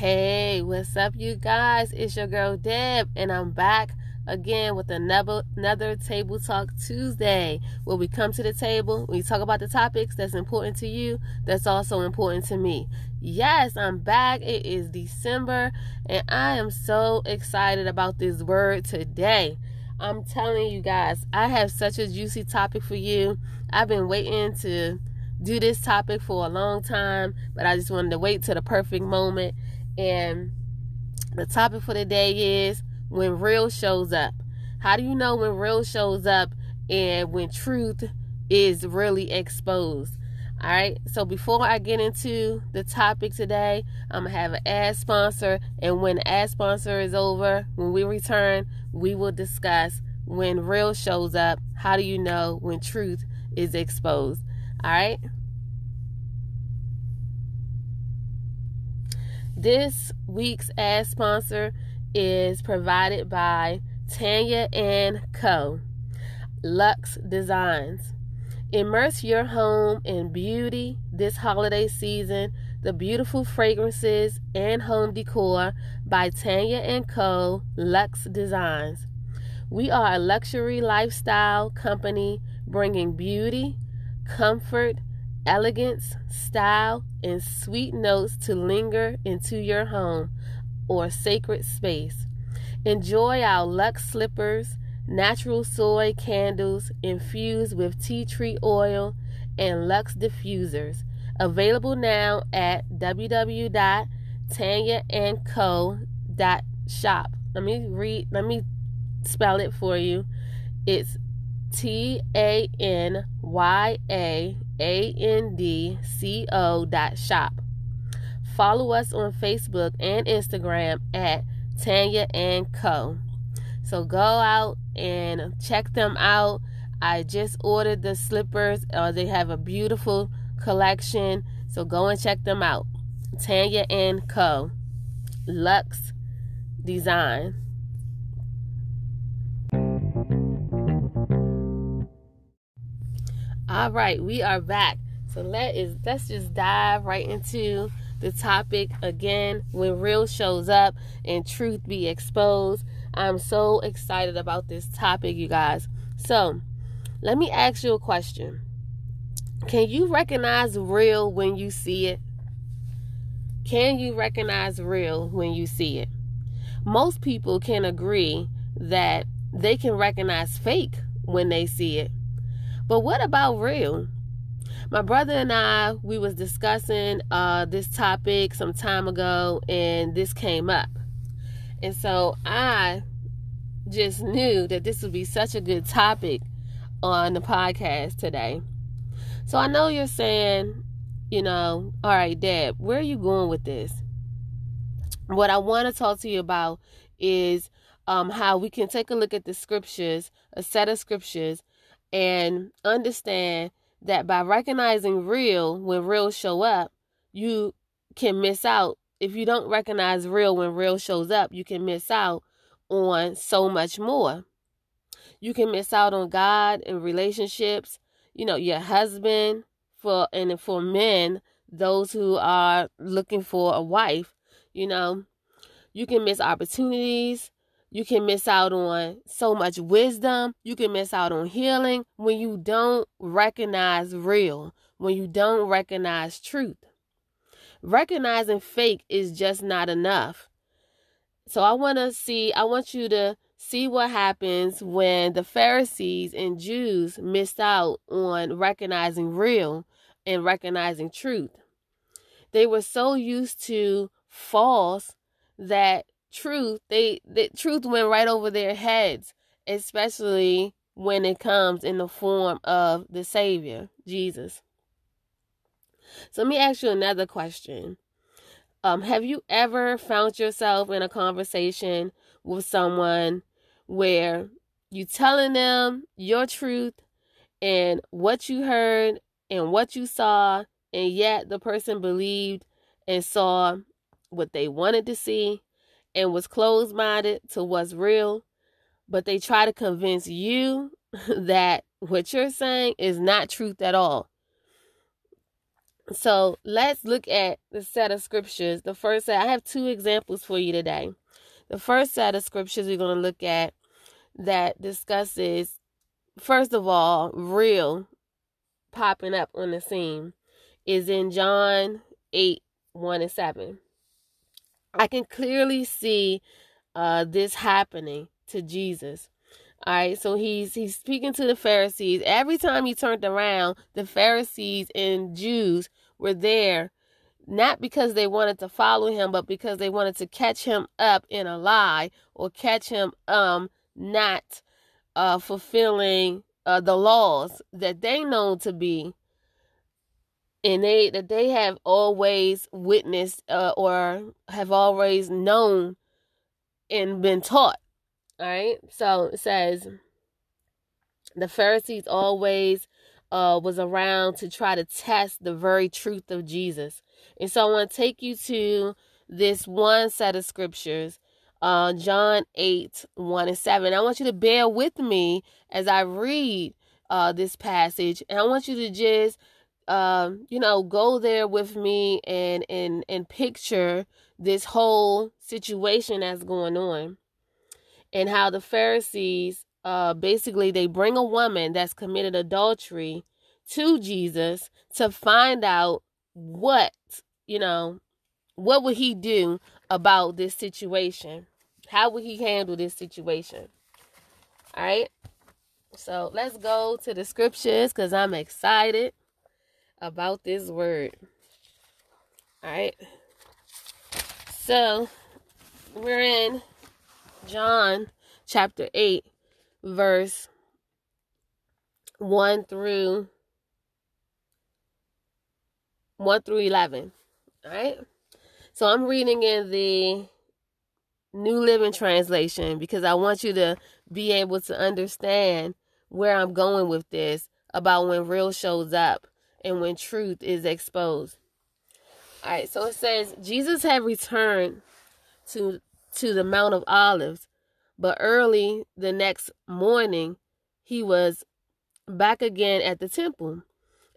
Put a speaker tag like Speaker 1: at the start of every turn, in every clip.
Speaker 1: Hey, what's up, you guys? It's your girl Deb, and I'm back again with another another Table Talk Tuesday, where we come to the table, we talk about the topics that's important to you, that's also important to me. Yes, I'm back. It is December, and I am so excited about this word today. I'm telling you guys, I have such a juicy topic for you. I've been waiting to do this topic for a long time, but I just wanted to wait to the perfect moment and the topic for the day is when real shows up. How do you know when real shows up and when truth is really exposed? All right, so before I get into the topic today, I'm gonna have an ad sponsor, and when the ad sponsor is over, when we return, we will discuss when real shows up. How do you know when truth is exposed? All right. This week's ad sponsor is provided by Tanya and Co. Lux Designs. Immerse your home in beauty this holiday season. The beautiful fragrances and home decor by Tanya and Co. Lux Designs. We are a luxury lifestyle company bringing beauty, comfort, elegance, style, and sweet notes to linger into your home or sacred space. Enjoy our luxe slippers, natural soy candles infused with tea tree oil, and luxe diffusers. Available now at www.tanyaandco.shop. Let me read, let me spell it for you. It's T A N Y A A N D C O dot shop. Follow us on Facebook and Instagram at Tanya and Co. So go out and check them out. I just ordered the slippers. Uh, they have a beautiful collection. So go and check them out. Tanya and Co. Lux Design. All right, we are back. So let is let's just dive right into the topic again when real shows up and truth be exposed. I'm so excited about this topic, you guys. So, let me ask you a question. Can you recognize real when you see it? Can you recognize real when you see it? Most people can agree that they can recognize fake when they see it. But what about real? My brother and I, we was discussing uh, this topic some time ago, and this came up. And so I just knew that this would be such a good topic on the podcast today. So I know you're saying, you know, all right, Deb, where are you going with this? What I want to talk to you about is um, how we can take a look at the scriptures, a set of scriptures, and understand that by recognizing real when real show up, you can miss out. If you don't recognize real when real shows up, you can miss out on so much more. You can miss out on God and relationships, you know, your husband for and for men, those who are looking for a wife, you know, you can miss opportunities, you can miss out on so much wisdom. You can miss out on healing when you don't recognize real, when you don't recognize truth. Recognizing fake is just not enough. So I want to see, I want you to see what happens when the Pharisees and Jews missed out on recognizing real and recognizing truth. They were so used to false that truth, they the truth went right over their heads, especially when it comes in the form of the Savior, Jesus. So let me ask you another question. Um, have you ever found yourself in a conversation with someone where you telling them your truth and what you heard and what you saw, and yet the person believed and saw what they wanted to see and was closed minded to what's real, but they try to convince you that what you're saying is not truth at all. So let's look at the set of scriptures. The first set, I have two examples for you today. The first set of scriptures we're going to look at that discusses, first of all, real popping up on the scene is in John 8 1 and 7. I can clearly see uh, this happening to Jesus. All right, so he's he's speaking to the Pharisees. Every time he turned around, the Pharisees and Jews were there, not because they wanted to follow him, but because they wanted to catch him up in a lie or catch him um not uh fulfilling uh, the laws that they know to be and they that they have always witnessed uh, or have always known and been taught all right. So it says the Pharisees always uh, was around to try to test the very truth of Jesus. And so I want to take you to this one set of scriptures, uh, John 8, 1 and 7. I want you to bear with me as I read uh, this passage. And I want you to just, um, you know, go there with me and, and, and picture this whole situation that's going on. And how the Pharisees uh, basically they bring a woman that's committed adultery to Jesus to find out what you know what would he do about this situation? How would he handle this situation? All right. So let's go to the scriptures because i'm excited about this word all right so we're in John chapter 8, verse 1 through 1 through 11. All right? So I'm reading in the New Living Translation because I want you to be able to understand where I'm going with this about when real shows up and when truth is exposed. All right, so it says Jesus had returned to to the Mount of Olives, but early the next morning he was back again at the temple.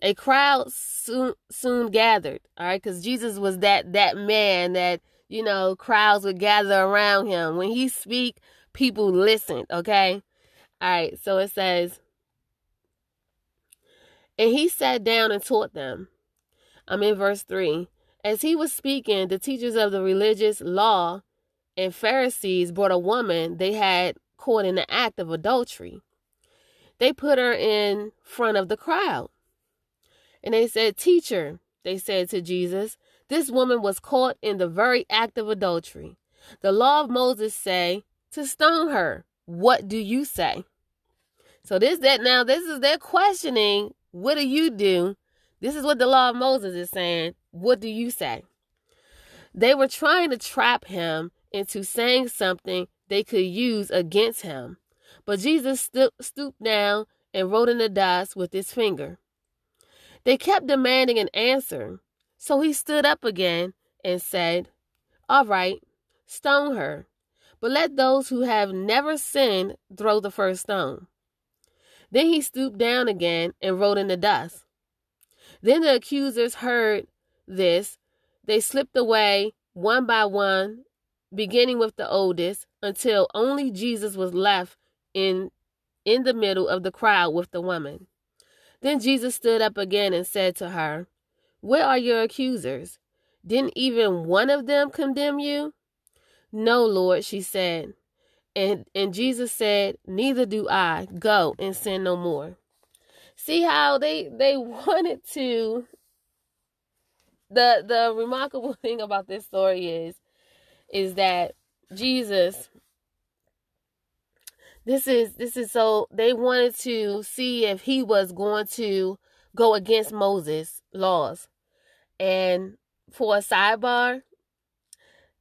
Speaker 1: A crowd soon soon gathered, all right, because Jesus was that that man that you know crowds would gather around him. When he speak, people listened. Okay, all right. So it says, and he sat down and taught them. I'm in verse three. As he was speaking, the teachers of the religious law and Pharisees brought a woman they had caught in the act of adultery. They put her in front of the crowd. And they said, Teacher, they said to Jesus, this woman was caught in the very act of adultery. The law of Moses say to stone her. What do you say? So this that now this is their questioning. What do you do? This is what the law of Moses is saying. What do you say? They were trying to trap him into saying something they could use against him. But Jesus stu- stooped down and wrote in the dust with his finger. They kept demanding an answer, so he stood up again and said, All right, stone her, but let those who have never sinned throw the first stone. Then he stooped down again and wrote in the dust. Then the accusers heard this. They slipped away one by one beginning with the oldest, until only Jesus was left in in the middle of the crowd with the woman. Then Jesus stood up again and said to her, Where are your accusers? Didn't even one of them condemn you? No, Lord, she said. And and Jesus said, Neither do I. Go and sin no more. See how they they wanted to the the remarkable thing about this story is is that Jesus this is this is so they wanted to see if he was going to go against Moses laws. And for a sidebar,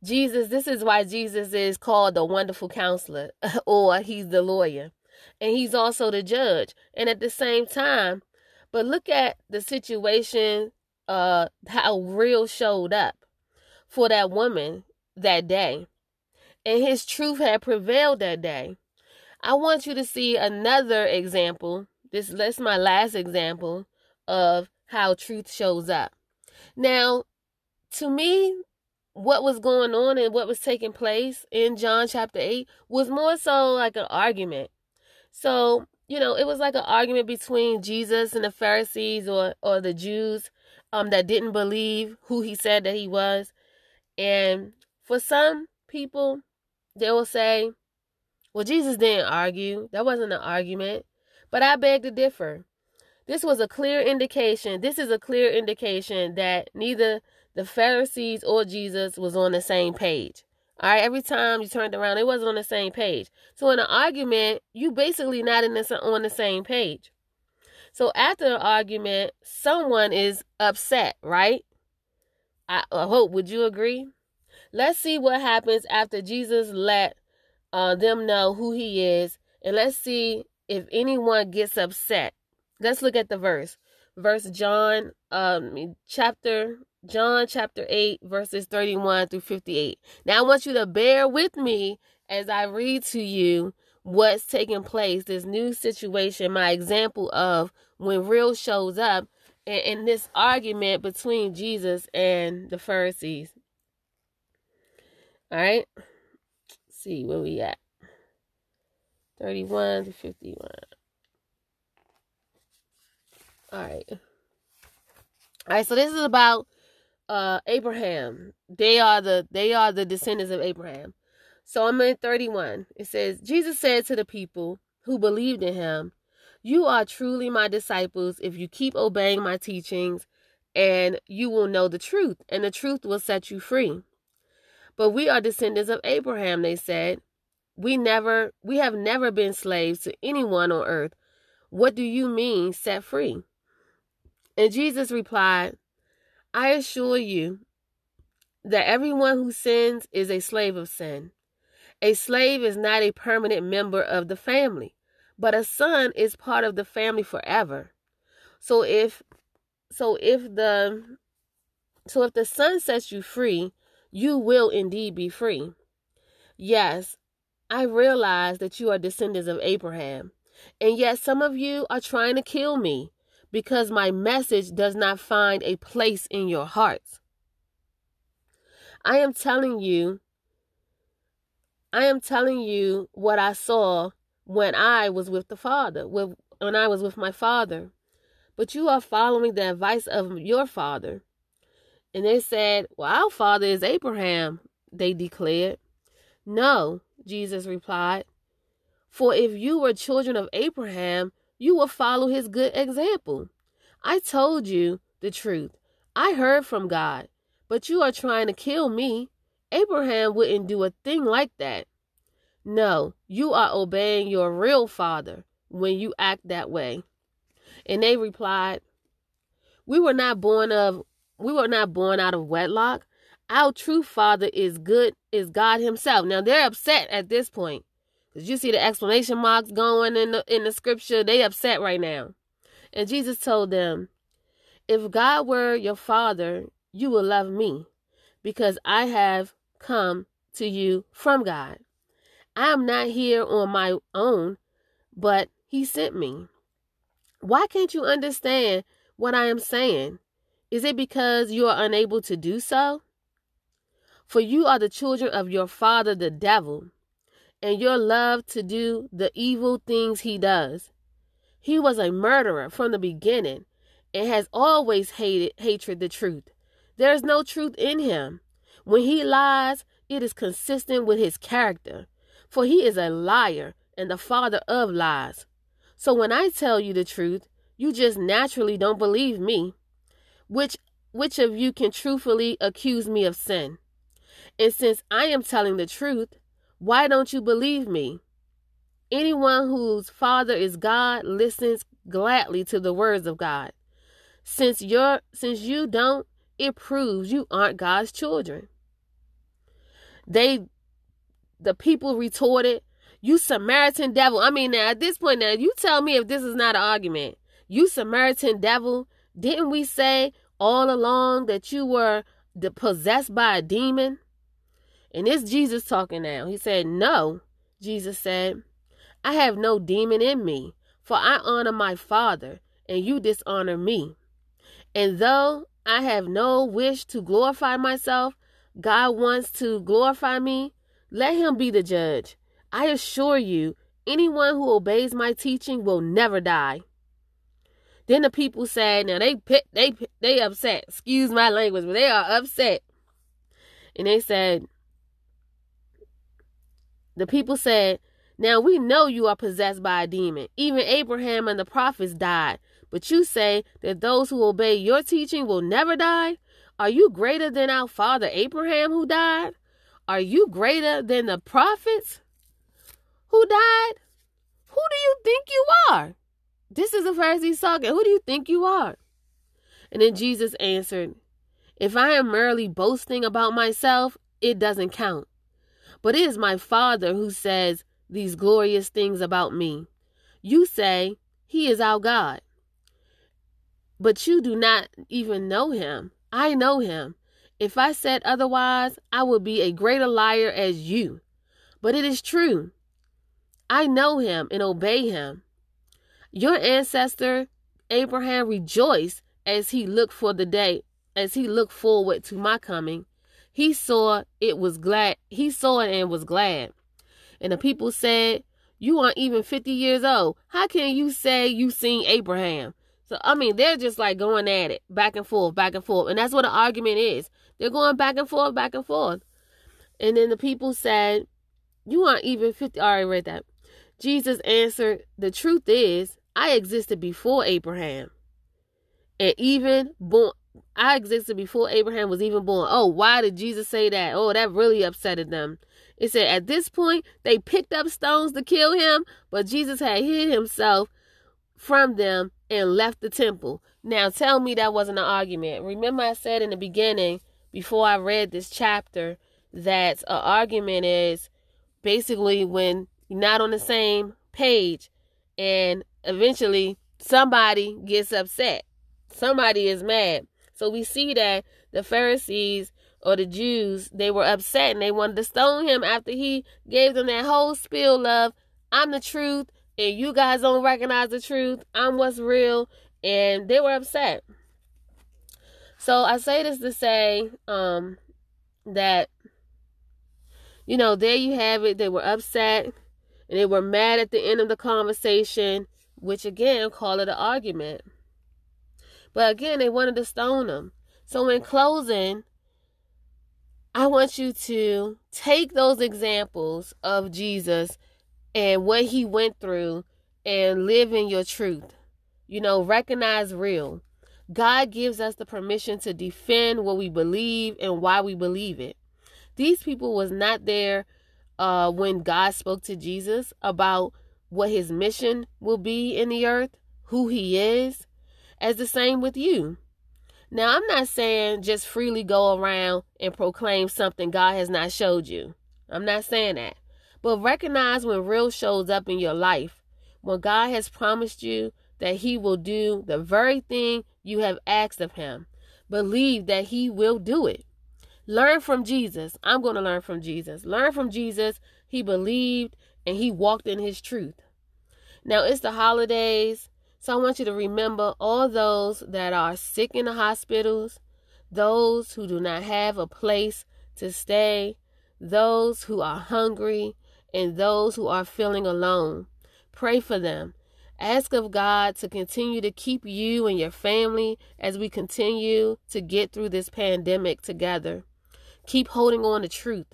Speaker 1: Jesus, this is why Jesus is called the wonderful counselor or he's the lawyer. And he's also the judge. And at the same time, but look at the situation uh how real showed up for that woman that day. And his truth had prevailed that day. I want you to see another example. This, is my last example of how truth shows up. Now, to me, what was going on and what was taking place in John chapter 8 was more so like an argument. So, you know, it was like an argument between Jesus and the Pharisees or or the Jews um that didn't believe who he said that he was. And for some people, they will say, well, Jesus didn't argue. That wasn't an argument. But I beg to differ. This was a clear indication. This is a clear indication that neither the Pharisees or Jesus was on the same page. All right, every time you turned around, it wasn't on the same page. So in an argument, you basically not in the, on the same page. So after an argument, someone is upset, right? I, I hope. Would you agree? Let's see what happens after Jesus let uh, them know who he is, and let's see if anyone gets upset. Let's look at the verse. Verse John, um, chapter John chapter 8, verses 31 through 58. Now, I want you to bear with me as I read to you what's taking place, this new situation, my example of when real shows up in, in this argument between Jesus and the Pharisees. All right, Let's see where we at 31 to 51. All right. All right, so this is about uh Abraham. They are the they are the descendants of Abraham. So I'm in 31. It says, Jesus said to the people who believed in him, You are truly my disciples if you keep obeying my teachings, and you will know the truth, and the truth will set you free. But we are descendants of Abraham, they said. We never we have never been slaves to anyone on earth. What do you mean set free? And Jesus replied, I assure you that everyone who sins is a slave of sin. A slave is not a permanent member of the family, but a son is part of the family forever. So if so if the so if the son sets you free, you will indeed be free. Yes, I realize that you are descendants of Abraham, and yet some of you are trying to kill me because my message does not find a place in your hearts. I am telling you, I am telling you what I saw when I was with the Father, when I was with my Father. But you are following the advice of your father. And they said, Well, our father is Abraham, they declared. No, Jesus replied. For if you were children of Abraham, you will follow his good example. I told you the truth. I heard from God, but you are trying to kill me. Abraham wouldn't do a thing like that. No, you are obeying your real father when you act that way. And they replied, We were not born of we were not born out of wedlock. Our true father is good, is God Himself. Now they're upset at this point. Did you see the explanation marks going in the in the scripture? They upset right now. And Jesus told them, If God were your father, you would love me, because I have come to you from God. I am not here on my own, but He sent me. Why can't you understand what I am saying? Is it because you are unable to do so? For you are the children of your father, the devil and your love to do the evil things he does. He was a murderer from the beginning and has always hated hatred the truth. There is no truth in him. When he lies, it is consistent with his character, for he is a liar and the father of lies. So when I tell you the truth, you just naturally don't believe me. Which which of you can truthfully accuse me of sin? And since I am telling the truth, why don't you believe me? Anyone whose father is God listens gladly to the words of God. Since you're since you don't, it proves you aren't God's children. They the people retorted, You Samaritan devil. I mean now at this point now, you tell me if this is not an argument. You Samaritan devil, didn't we say all along that you were possessed by a demon? And it's Jesus talking now. He said, No, Jesus said, I have no demon in me, for I honor my Father, and you dishonor me. And though I have no wish to glorify myself. God wants to glorify me. Let him be the judge. I assure you, anyone who obeys my teaching will never die. Then the people said, now they they they upset. Excuse my language, but they are upset. And they said, the people said, now we know you are possessed by a demon. Even Abraham and the prophets died. But you say that those who obey your teaching will never die? Are you greater than our father Abraham who died? Are you greater than the prophets who died? Who do you think you are? This is the Pharisees talking. Who do you think you are? And then Jesus answered, If I am merely boasting about myself, it doesn't count. But it is my Father who says these glorious things about me. You say, He is our God. But you do not even know Him. I know Him. If I said otherwise, I would be a greater liar as you. But it is true. I know Him and obey Him. Your ancestor Abraham rejoiced as he looked for the day, as he looked forward to my coming. He saw it was glad. He saw it and was glad. And the people said, "You aren't even 50 years old. How can you say you seen Abraham?" So I mean, they're just like going at it, back and forth, back and forth, and that's what the argument is. They're going back and forth, back and forth. And then the people said, "You aren't even 50." I already read that. Jesus answered, "The truth is, I existed before Abraham. And even born I existed before Abraham was even born. Oh, why did Jesus say that? Oh, that really upsetted them. It said at this point they picked up stones to kill him, but Jesus had hid himself from them and left the temple. Now tell me that wasn't an argument. Remember I said in the beginning before I read this chapter that an argument is basically when you're not on the same page and eventually somebody gets upset. Somebody is mad. So we see that the Pharisees or the Jews, they were upset and they wanted to stone him after he gave them that whole spiel of, I'm the truth and you guys don't recognize the truth. I'm what's real. And they were upset. So I say this to say um, that, you know, there you have it. They were upset and they were mad at the end of the conversation which again call it an argument. But again, they wanted to stone him. So in closing, I want you to take those examples of Jesus and what he went through and live in your truth. You know, recognize real. God gives us the permission to defend what we believe and why we believe it. These people was not there uh, when God spoke to Jesus about what his mission will be in the earth, who he is, as the same with you. Now, I'm not saying just freely go around and proclaim something God has not showed you. I'm not saying that. But recognize when real shows up in your life, when God has promised you that he will do the very thing you have asked of him. Believe that he will do it. Learn from Jesus. I'm going to learn from Jesus. Learn from Jesus. He believed and he walked in his truth. Now it's the holidays, so I want you to remember all those that are sick in the hospitals, those who do not have a place to stay, those who are hungry, and those who are feeling alone. Pray for them. Ask of God to continue to keep you and your family as we continue to get through this pandemic together. Keep holding on to truth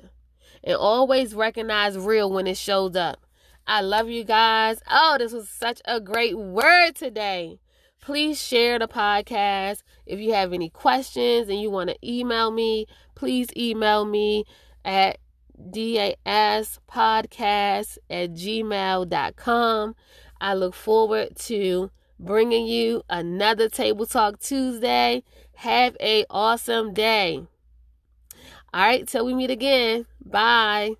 Speaker 1: and always recognize real when it shows up. I love you guys. Oh, this was such a great word today. Please share the podcast. If you have any questions and you want to email me, please email me at daspodcast at gmail.com. I look forward to bringing you another Table Talk Tuesday. Have a awesome day. All right, till we meet again. Bye.